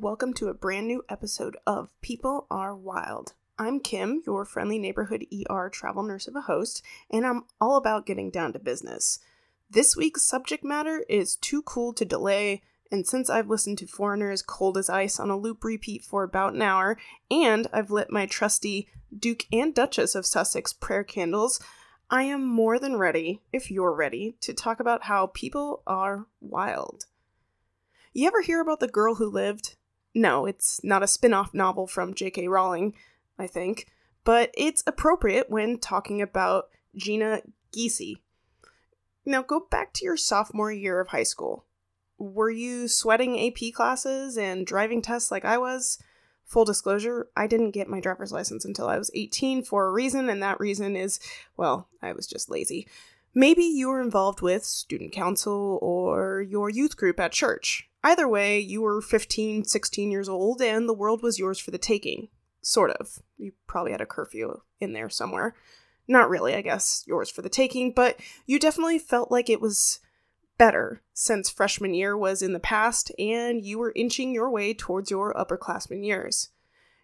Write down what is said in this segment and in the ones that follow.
Welcome to a brand new episode of People Are Wild. I'm Kim, your friendly neighborhood ER travel nurse of a host, and I'm all about getting down to business. This week's subject matter is too cool to delay, and since I've listened to Foreigner's Cold as Ice on a loop repeat for about an hour, and I've lit my trusty Duke and Duchess of Sussex prayer candles, I am more than ready, if you're ready, to talk about how people are wild. You ever hear about the girl who lived? No, it's not a spin off novel from J.K. Rowling, I think, but it's appropriate when talking about Jeanna Giese. Now go back to your sophomore year of high school. Were you sweating AP classes and driving tests like I was? Full disclosure, I didn't get my driver's license until I was 18 for a reason, and that reason is, well, I was just lazy. Maybe you were involved with student council or your youth group at church. Either way, you were 15, 16 years old, and the world was yours for the taking. Sort of. You probably had a curfew in there somewhere. Not really, I guess, yours for the taking, but you definitely felt like it was better since freshman year was in the past and you were inching your way towards your upperclassmen years.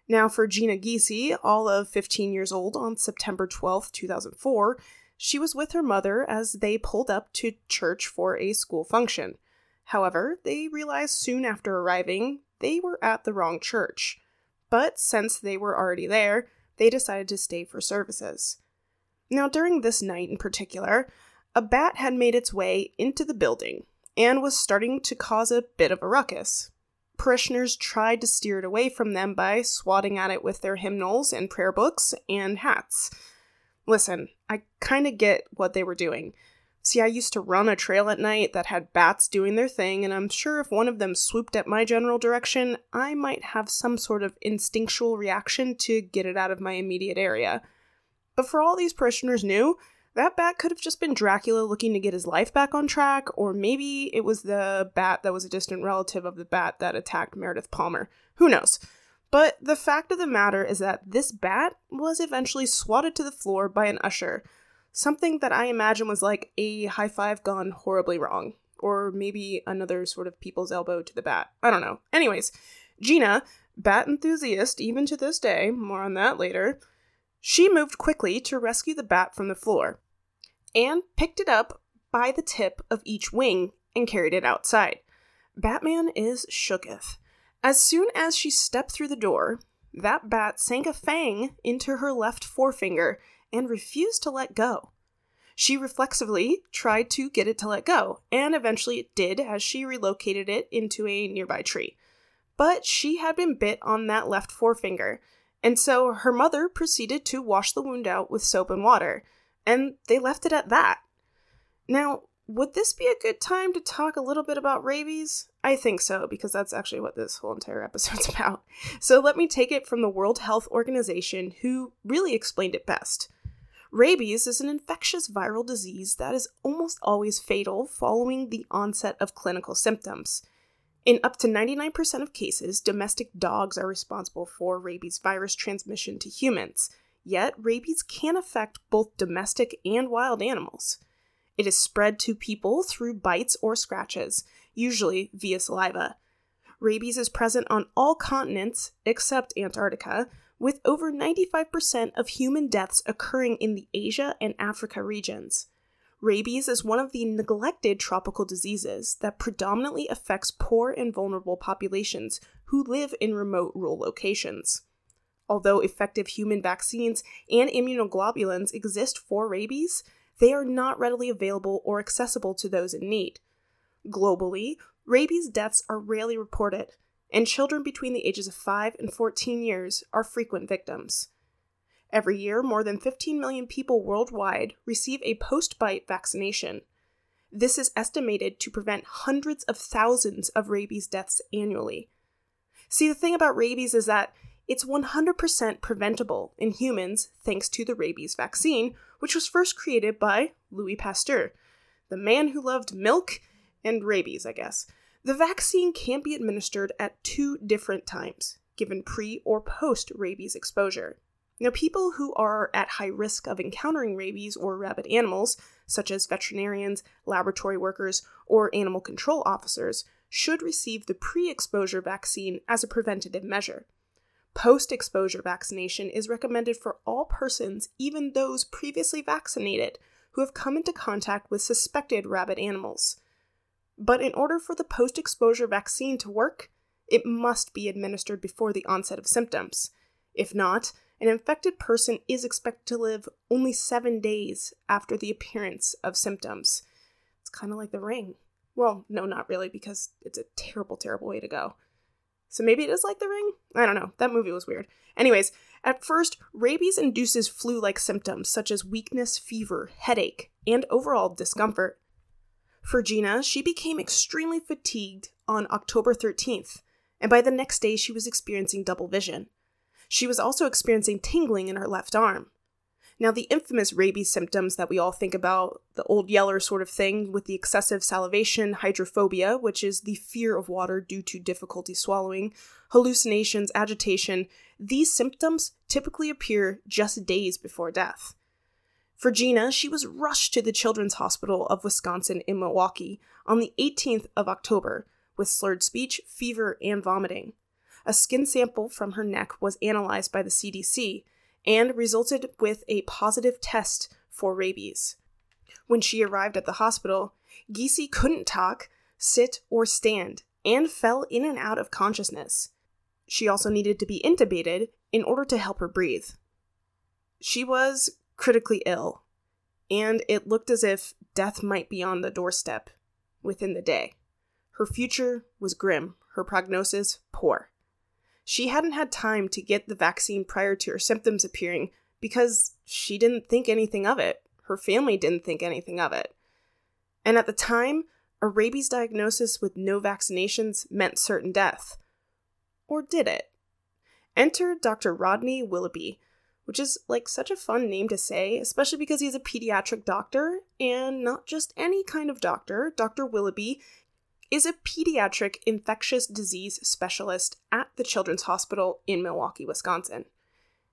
Now, for Jeanna Giese, all of 15 years old on September 12, 2004, she was with her mother as they pulled up to church for a school function. However, they realized soon after arriving they were at the wrong church. But since they were already there, they decided to stay for services. Now, during this night in particular, a bat had made its way into the building and was starting to cause a bit of a ruckus. Parishioners tried to steer it away from them by swatting at it with their hymnals and prayer books and hats. Listen, I kind of get what they were doing. See, I used to run a trail at night that had bats doing their thing, and I'm sure if one of them swooped at my general direction, I might have some sort of instinctual reaction to get it out of my immediate area. But for all these parishioners knew, that bat could have just been Dracula looking to get his life back on track, or maybe it was the bat that was a distant relative of the bat that attacked Meredith Palmer. Who knows? But the fact of the matter is that this bat was eventually swatted to the floor by an usher something that I imagine was like a high five gone horribly wrong, or maybe another sort of people's elbow to the bat. I don't know. Anyways, Jeanna, bat enthusiast even to this day, more on that later, she moved quickly to rescue the bat from the floor and picked it up by the tip of each wing and carried it outside. Batman is shooketh. As soon as she stepped through the door, that bat sank a fang into her left forefinger and refused to let go. She reflexively tried to get it to let go, and eventually it did as she relocated it into a nearby tree. But she had been bit on that left forefinger, and so her mother proceeded to wash the wound out with soap and water, and they left it at that. Now, would this be a good time to talk a little bit about rabies? I think so, because that's actually what this whole entire episode's about. So let me take it from the World Health Organization, who really explained it best. Rabies is an infectious viral disease that is almost always fatal following the onset of clinical symptoms. In up to 99% of cases, domestic dogs are responsible for rabies virus transmission to humans, yet, rabies can affect both domestic and wild animals. It is spread to people through bites or scratches, usually via saliva. Rabies is present on all continents except Antarctica, with over 95% of human deaths occurring in the Asia and Africa regions. Rabies is one of the neglected tropical diseases that predominantly affects poor and vulnerable populations who live in remote rural locations. Although effective human vaccines and immunoglobulins exist for rabies, they are not readily available or accessible to those in need. Globally, rabies deaths are rarely reported, and children between the ages of 5 and 14 years are frequent victims. Every year, more than 15 million people worldwide receive a post bite vaccination. This is estimated to prevent hundreds of thousands of rabies deaths annually. See, the thing about rabies is that it's 100% preventable in humans thanks to the rabies vaccine, which was first created by Louis Pasteur, the man who loved milk and rabies, I guess. The vaccine can be administered at two different times, given pre or post rabies exposure. Now, people who are at high risk of encountering rabies or rabid animals, such as veterinarians, laboratory workers, or animal control officers, should receive the pre exposure vaccine as a preventative measure. Post exposure vaccination is recommended for all persons, even those previously vaccinated, who have come into contact with suspected rabid animals. But in order for the post exposure vaccine to work, it must be administered before the onset of symptoms. If not, an infected person is expected to live only seven days after the appearance of symptoms. It's kind of like the ring. Well, no, not really, because it's a terrible, terrible way to go. So maybe it is like the ring? I don't know. That movie was weird. Anyways, at first, rabies induces flu like symptoms such as weakness, fever, headache, and overall discomfort. For Jeanna, she became extremely fatigued on October 13th, and by the next day, she was experiencing double vision. She was also experiencing tingling in her left arm. Now, the infamous rabies symptoms that we all think about, the old yeller sort of thing with the excessive salivation, hydrophobia, which is the fear of water due to difficulty swallowing, hallucinations, agitation, these symptoms typically appear just days before death. For Jeanna, she was rushed to the Children's Hospital of Wisconsin in Milwaukee on the 18th of October with slurred speech, fever, and vomiting. A skin sample from her neck was analyzed by the CDC and resulted with a positive test for rabies. When she arrived at the hospital, Giese couldn't talk, sit, or stand, and fell in and out of consciousness. She also needed to be intubated in order to help her breathe. She was critically ill, and it looked as if death might be on the doorstep within the day. Her future was grim, her prognosis poor. She hadn't had time to get the vaccine prior to her symptoms appearing because she didn't think anything of it. Her family didn't think anything of it. And at the time, a rabies diagnosis with no vaccinations meant certain death. Or did it? Enter Dr. Rodney Willoughby, which is like such a fun name to say, especially because he's a pediatric doctor and not just any kind of doctor. Dr. Willoughby is a pediatric infectious disease specialist at the Children's Hospital in Milwaukee, Wisconsin.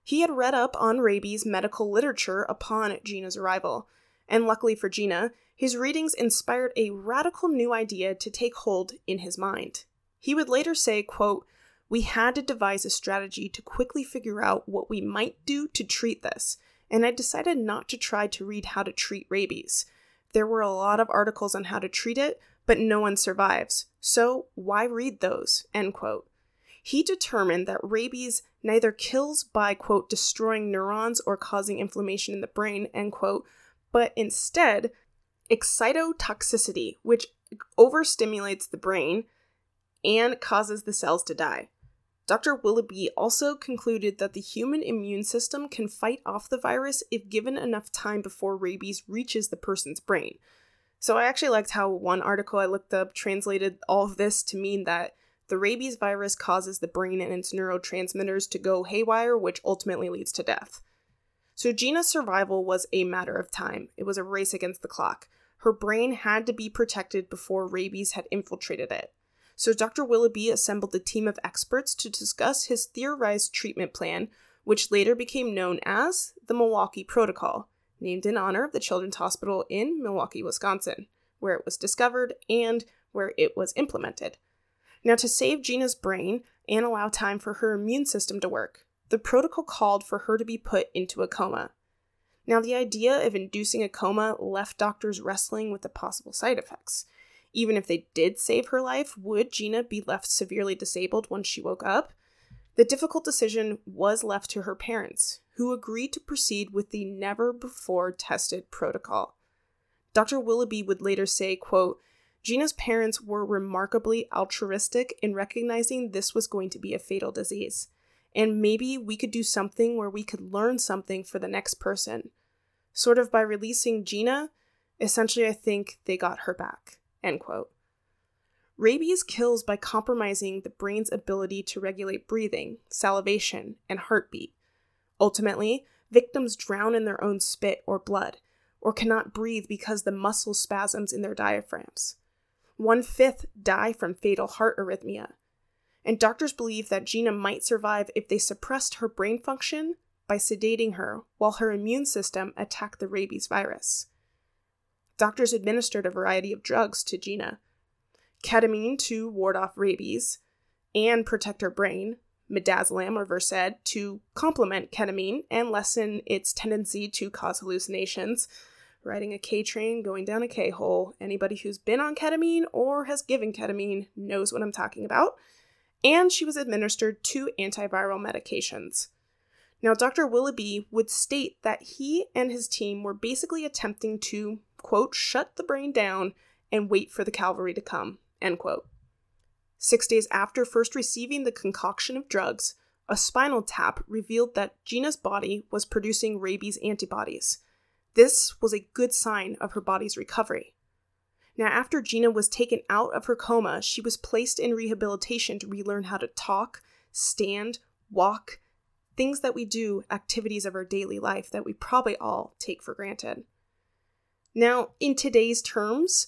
He had read up on rabies medical literature upon Jeanna's arrival, and luckily for Jeanna, his readings inspired a radical new idea to take hold in his mind. He would later say, quote, we had to devise a strategy to quickly figure out what we might do to treat this, and I decided not to try to read how to treat rabies. There were a lot of articles on how to treat it, but no one survives. So why read those? End quote. He determined that rabies neither kills by, quote, destroying neurons or causing inflammation in the brain, end quote, but instead excitotoxicity, which overstimulates the brain and causes the cells to die. Dr. Willoughby also concluded that the human immune system can fight off the virus if given enough time before rabies reaches the person's brain. So I actually liked how one article I looked up translated all of this to mean that the rabies virus causes the brain and its neurotransmitters to go haywire, which ultimately leads to death. So Jeanna's survival was a matter of time. It was a race against the clock. Her brain had to be protected before rabies had infiltrated it. So Dr. Willoughby assembled a team of experts to discuss his theorized treatment plan, which later became known as the Milwaukee Protocol named in honor of the Children's Hospital in Milwaukee, Wisconsin, where it was discovered and where it was implemented. Now, to save Jeanna's brain and allow time for her immune system to work, the protocol called for her to be put into a coma. Now, the idea of inducing a coma left doctors wrestling with the possible side effects. Even if they did save her life, would Jeanna be left severely disabled when she woke up? The difficult decision was left to her parents, who agreed to proceed with the never before tested protocol. Dr. Willoughby would later say, quote, Jeanna's parents were remarkably altruistic in recognizing this was going to be a fatal disease, and maybe we could do something where we could learn something for the next person. Sort of by releasing Jeanna, essentially, I think they got her back. End quote. Rabies kills by compromising the brain's ability to regulate breathing, salivation, and heartbeat. Ultimately, victims drown in their own spit or blood, or cannot breathe because the muscle spasms in their diaphragms. One fifth die from fatal heart arrhythmia. And doctors believe that Jeanna might survive if they suppressed her brain function by sedating her while her immune system attacked the rabies virus. Doctors administered a variety of drugs to Jeanna ketamine to ward off rabies and protect her brain, midazolam or Versed to complement ketamine and lessen its tendency to cause hallucinations. Riding a K train, going down a K hole. Anybody who's been on ketamine or has given ketamine knows what I'm talking about. And she was administered two antiviral medications. Now, Dr. Willoughby would state that he and his team were basically attempting to, quote, shut the brain down and wait for the cavalry to come, end quote. Six days after first receiving the concoction of drugs, a spinal tap revealed that Jeanna's body was producing rabies antibodies. This was a good sign of her body's recovery. Now, after Jeanna was taken out of her coma, she was placed in rehabilitation to relearn how to talk, stand, walk, things that we do, activities of our daily life that we probably all take for granted. Now, in today's terms,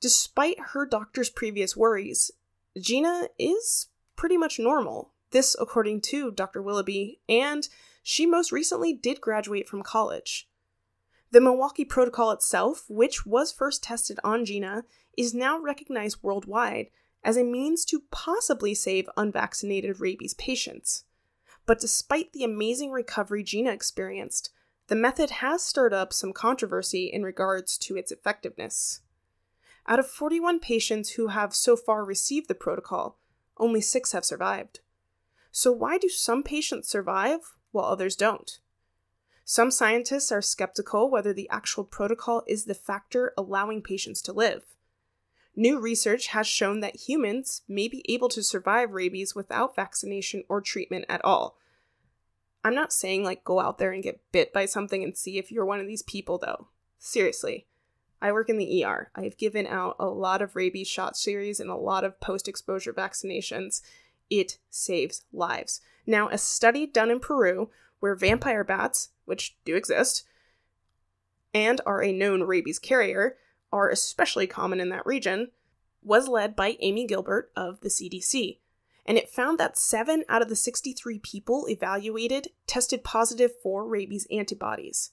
despite her doctor's previous worries, Jeanna is pretty much normal. This, according to Dr. Willoughby, and she most recently did graduate from college. The Milwaukee Protocol itself, which was first tested on Jeanna, is now recognized worldwide as a means to possibly save unvaccinated rabies patients. But despite the amazing recovery Jeanna experienced, the method has stirred up some controversy in regards to its effectiveness. Out of 41 patients who have so far received the protocol, only six have survived. So, why do some patients survive while others don't? Some scientists are skeptical whether the actual protocol is the factor allowing patients to live. New research has shown that humans may be able to survive rabies without vaccination or treatment at all, I'm not saying like go out there and get bit by something and see if you're one of these people though. Seriously. I work in the ER. I have given out a lot of rabies shot series and a lot of post exposure vaccinations. It saves lives. Now, a study done in Peru where vampire bats, which do exist, and are a known rabies carrier, are especially common in that region, was led by Amy Gilbert of the CDC and it found that 7 out of the 63 people evaluated tested positive for rabies antibodies.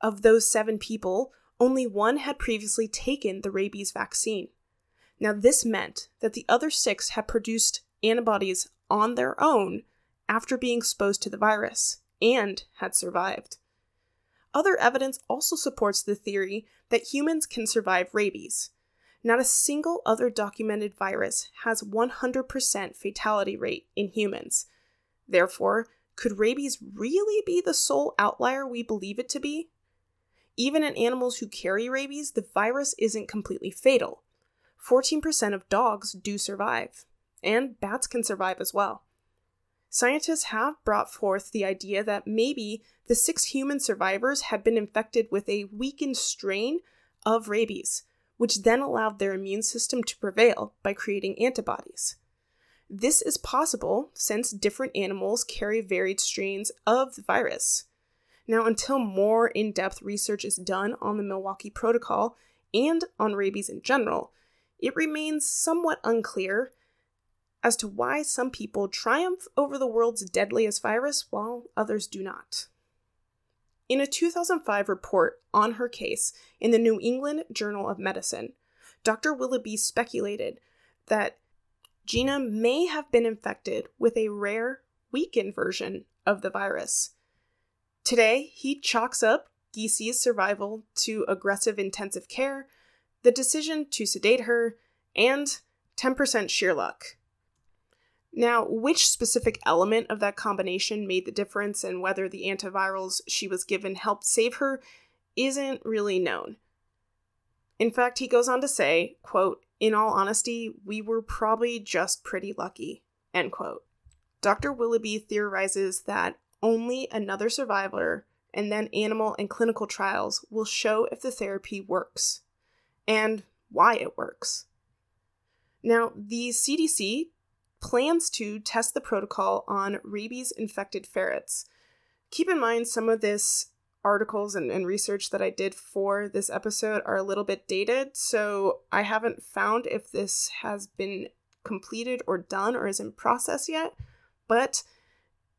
Of those 7 people, only one had previously taken the rabies vaccine. Now, this meant that the other six had produced antibodies on their own after being exposed to the virus and had survived. Other evidence also supports the theory that humans can survive rabies. Not a single other documented virus has 100% fatality rate in humans. Therefore, could rabies really be the sole outlier we believe it to be? Even in animals who carry rabies, the virus isn't completely fatal. 14% of dogs do survive, and bats can survive as well. Scientists have brought forth the idea that maybe the six human survivors had been infected with a weakened strain of rabies, which then allowed their immune system to prevail by creating antibodies. This is possible since different animals carry varied strains of the virus. Now, until more in depth research is done on the Milwaukee Protocol and on rabies in general, it remains somewhat unclear as to why some people triumph over the world's deadliest virus while others do not. In a 2005 report on her case in the New England Journal of Medicine, Dr. Willoughby speculated that Jeanna may have been infected with a rare, weakened version of the virus. Today, he chalks up Giese's survival to aggressive intensive care, the decision to sedate her, and 10% sheer luck. Now, which specific element of that combination made the difference and whether the antivirals she was given helped save her isn't really known. In fact, he goes on to say, quote, in all honesty, we were probably just pretty lucky, end quote. Dr. Willoughby theorizes that only another survivor and then animal and clinical trials will show if the therapy works and why it works. Now, the CDC plans to test the protocol on rabies infected ferrets. Keep in mind, some of this articles and, and, research that I did for this episode are a little bit dated, so I haven't found if this has been completed or done or is in process yet, but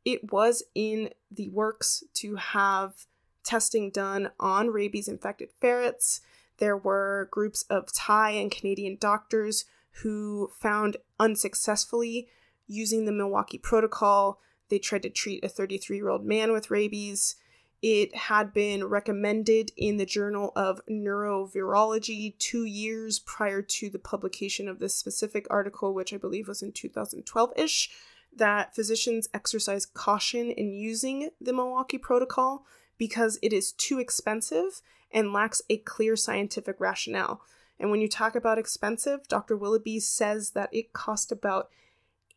it was in the works to have testing done on rabies infected ferrets. There were groups of Thai and Canadian doctors who found unsuccessfully using the Milwaukee Protocol. They tried to treat a 33 year old man with rabies. It had been recommended in the Journal of Neurovirology two years prior to the publication of this specific article, which I believe was in 2012 ish, that physicians exercise caution in using the Milwaukee Protocol because it is too expensive and lacks a clear scientific rationale. And when you talk about expensive, Dr. Willoughby says that it cost about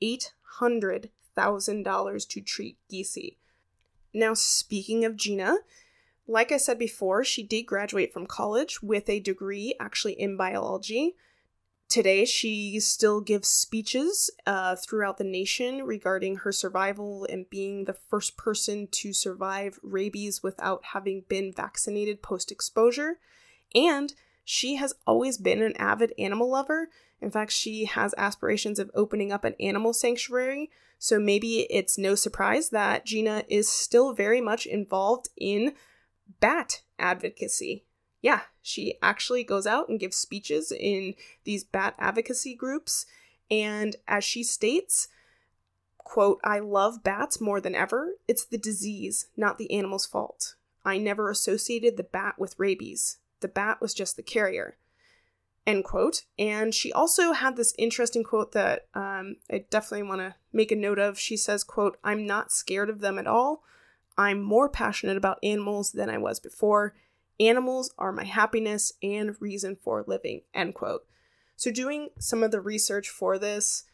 $800,000 to treat Giese. Now, speaking of Jeanna, like I said before, she did graduate from college with a degree actually in biology. Today, she still gives speeches uh, throughout the nation regarding her survival and being the first person to survive rabies without having been vaccinated post exposure. And she has always been an avid animal lover. In fact, she has aspirations of opening up an animal sanctuary. So maybe it's no surprise that Jeanna is still very much involved in bat advocacy yeah, she actually goes out and gives speeches in these bat advocacy groups. And as she states, quote, I love bats more than ever. It's the disease, not the animal's fault. I never associated the bat with rabies. The bat was just the carrier. End quote. And she also had this interesting quote that um, I definitely want to make a note of. She says, quote, I'm not scared of them at all. I'm more passionate about animals than I was before Animals are my happiness and reason for living. End quote. So, doing some of the research for this,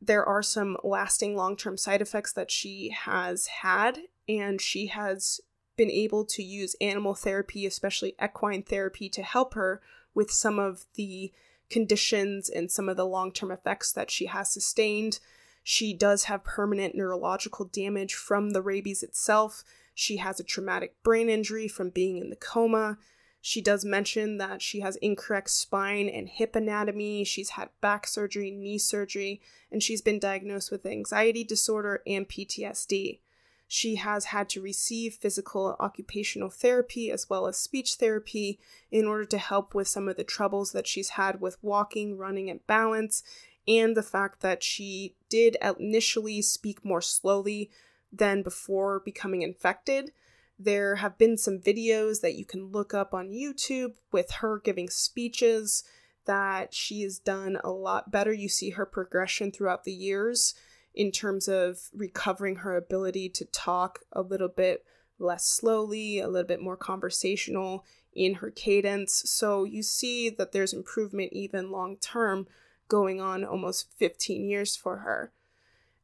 there are some lasting long term side effects that she has had, and she has been able to use animal therapy, especially equine therapy, to help her with some of the conditions and some of the long term effects that she has sustained. She does have permanent neurological damage from the rabies itself, she has a traumatic brain injury from being in the coma. She does mention that she has incorrect spine and hip anatomy. She's had back surgery, knee surgery, and she's been diagnosed with anxiety disorder and PTSD. She has had to receive physical occupational therapy as well as speech therapy in order to help with some of the troubles that she's had with walking, running, and balance, and the fact that she did initially speak more slowly than before becoming infected. There have been some videos that you can look up on YouTube with her giving speeches that she has done a lot better. You see her progression throughout the years in terms of recovering her ability to talk a little bit less slowly, a little bit more conversational in her cadence. So you see that there's improvement even long term going on almost 15 years for her.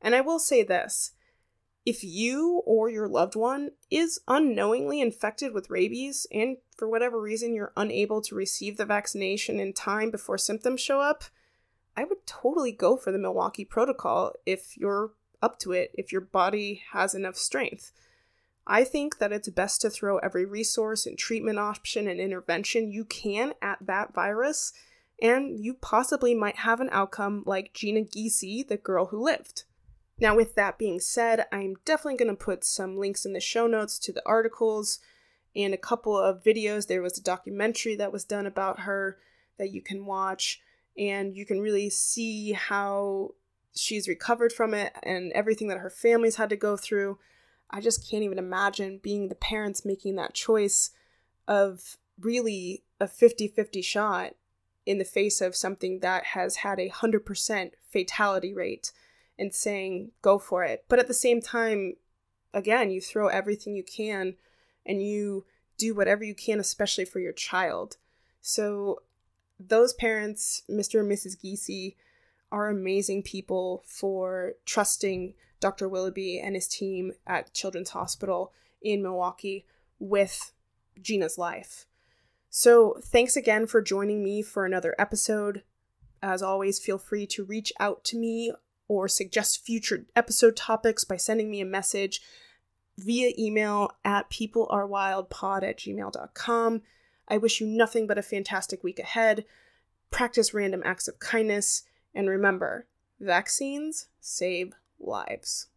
And I will say this if you or your loved one is unknowingly infected with rabies and for whatever reason you're unable to receive the vaccination in time before symptoms show up, I would totally go for the Milwaukee protocol if you're up to it, if your body has enough strength. I think that it's best to throw every resource and treatment option and intervention you can at that virus, and you possibly might have an outcome like Jeanna Giese, the girl who lived. Now, with that being said, I'm definitely going to put some links in the show notes to the articles and a couple of videos. There was a documentary that was done about her that you can watch, and you can really see how she's recovered from it and everything that her family's had to go through. I just can't even imagine being the parents making that choice of really a 50 50 shot in the face of something that has had a 100% fatality rate and saying, go for it. But at the same time, again, you throw everything you can and you do whatever you can, especially for your child. So, those parents, Mr. and Mrs. Giese, are amazing people for trusting Dr. Willoughby and his team at Children's Hospital in Milwaukee with Jeanna's life. So, thanks again for joining me for another episode. As always, feel free to reach out to me or suggest future episode topics by sending me a message via email at peoplearewildpod at gmail.com. I wish you nothing but a fantastic week ahead. Practice random acts of kindness. And remember, vaccines save lives.